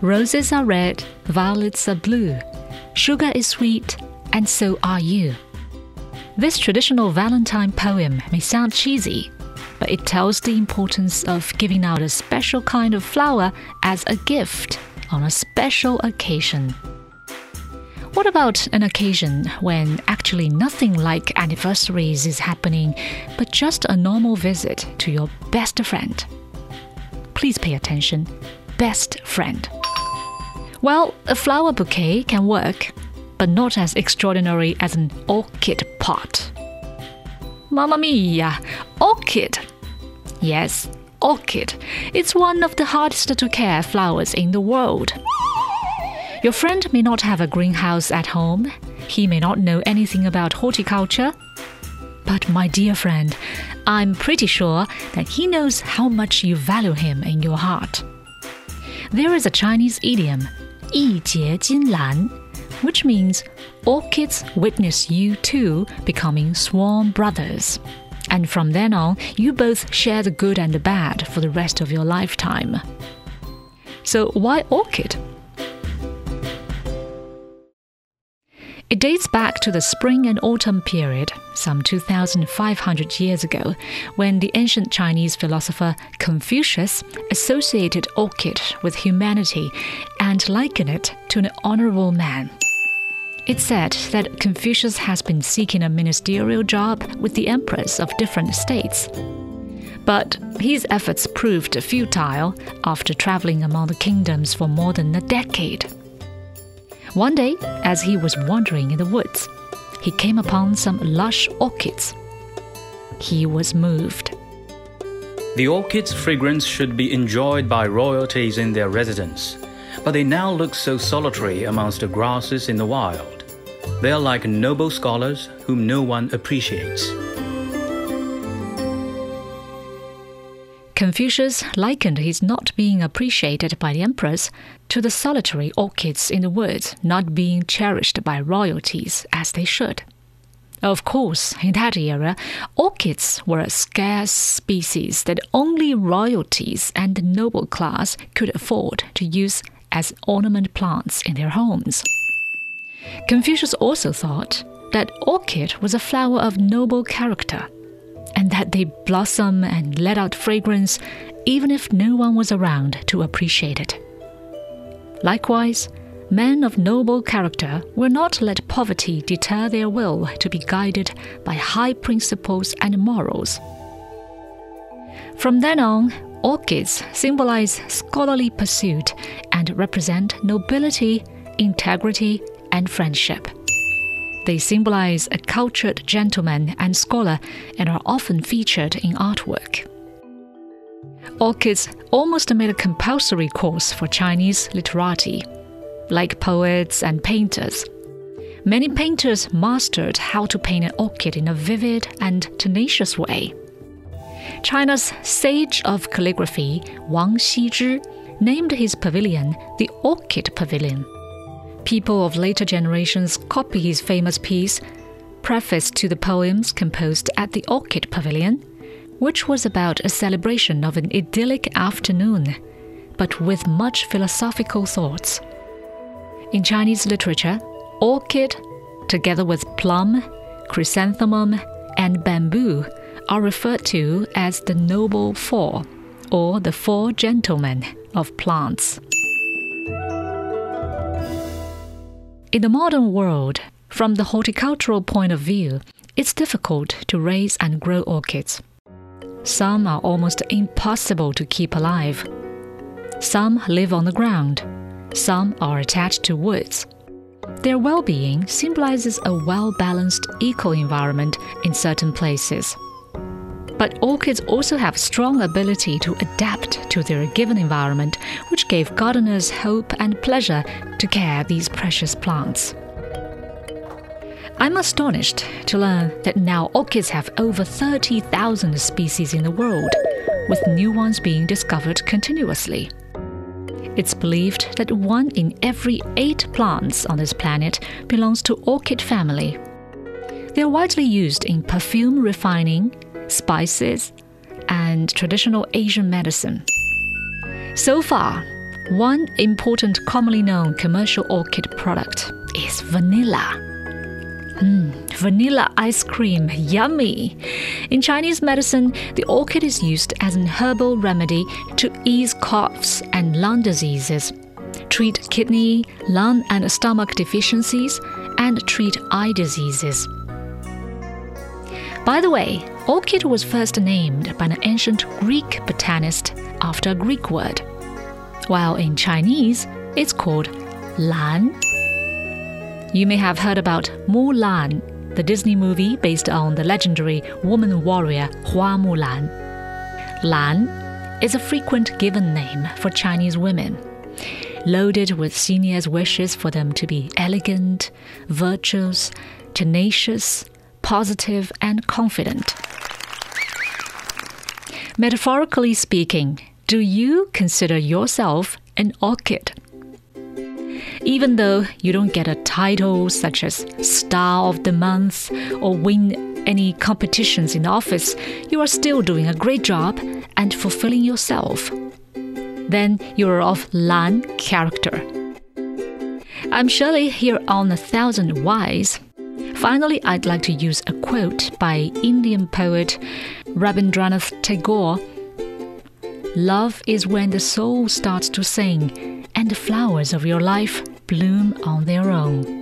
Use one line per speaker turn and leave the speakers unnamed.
Roses are red, violets are blue. Sugar is sweet, and so are you. This traditional Valentine poem may sound cheesy, but it tells the importance of giving out a special kind of flower as a gift on a special occasion. What about an occasion when actually nothing like anniversaries is happening, but just a normal visit to your best friend? Please pay attention. Best friend. Well, a flower bouquet can work, but not as extraordinary as an orchid pot. Mamma mia! Orchid! Yes, orchid. It's one of the hardest to care flowers in the world. Your friend may not have a greenhouse at home, he may not know anything about horticulture. But, my dear friend, I'm pretty sure that he knows how much you value him in your heart. There is a Chinese idiom, Yi which means orchids witness you two becoming sworn brothers. And from then on, you both share the good and the bad for the rest of your lifetime. So, why orchid? It dates back to the spring and autumn period, some 2,500 years ago, when the ancient Chinese philosopher Confucius associated orchid with humanity and likened it to an honorable man. It's said that Confucius has been seeking a ministerial job with the emperors of different states. But his efforts proved futile after traveling among the kingdoms for more than a decade. One day, as he was wandering in the woods, he came upon some lush orchids. He was moved.
The orchid's fragrance should be enjoyed by royalties in their residence, but they now look so solitary amongst the grasses in the wild. They are like noble scholars whom no one appreciates.
Confucius likened his not being appreciated by the emperors to the solitary orchids in the woods not being cherished by royalties as they should. Of course, in that era, orchids were a scarce species that only royalties and the noble class could afford to use as ornament plants in their homes. Confucius also thought that orchid was a flower of noble character and that they blossom and let out fragrance even if no one was around to appreciate it. Likewise, men of noble character will not let poverty deter their will to be guided by high principles and morals. From then on, orchids symbolize scholarly pursuit and represent nobility, integrity, and friendship. They symbolize a cultured gentleman and scholar and are often featured in artwork. Orchids almost made a compulsory course for Chinese literati, like poets and painters. Many painters mastered how to paint an orchid in a vivid and tenacious way. China's sage of calligraphy, Wang Xizhi, named his pavilion the Orchid Pavilion people of later generations copy his famous piece, preface to the poems composed at the Orchid Pavilion, which was about a celebration of an idyllic afternoon, but with much philosophical thoughts. In Chinese literature, orchid, together with plum, chrysanthemum, and bamboo, are referred to as the Noble Four, or the Four Gentlemen of plants. In the modern world, from the horticultural point of view, it's difficult to raise and grow orchids. Some are almost impossible to keep alive. Some live on the ground. Some are attached to woods. Their well being symbolizes a well balanced eco environment in certain places. But orchids also have strong ability to adapt to their given environment, which gave gardeners hope and pleasure to care these precious plants. I'm astonished to learn that now orchids have over 30,000 species in the world, with new ones being discovered continuously. It's believed that one in every eight plants on this planet belongs to orchid family. They are widely used in perfume refining, spices, and traditional Asian medicine. So far, One important commonly known commercial orchid product is vanilla. Mm, vanilla ice cream, yummy! In Chinese medicine, the orchid is used as an herbal remedy to ease coughs and lung diseases, treat kidney, lung, and stomach deficiencies, and treat eye diseases. By the way, orchid was first named by an ancient Greek botanist after a Greek word, while in Chinese it's called lan. You may have heard about Mulan, the Disney movie based on the legendary woman warrior Hua Mulan. Lan is a frequent given name for Chinese women, loaded with seniors' wishes for them to be elegant, virtuous, tenacious, positive, and confident. Metaphorically speaking, do you consider yourself an orchid? Even though you don't get a title such as Star of the Month or win any competitions in office, you are still doing a great job and fulfilling yourself. Then you are of Lan character. I'm Shirley here on a thousand whys. Finally, I'd like to use a quote by Indian poet Rabindranath Tagore Love is when the soul starts to sing and the flowers of your life bloom on their own.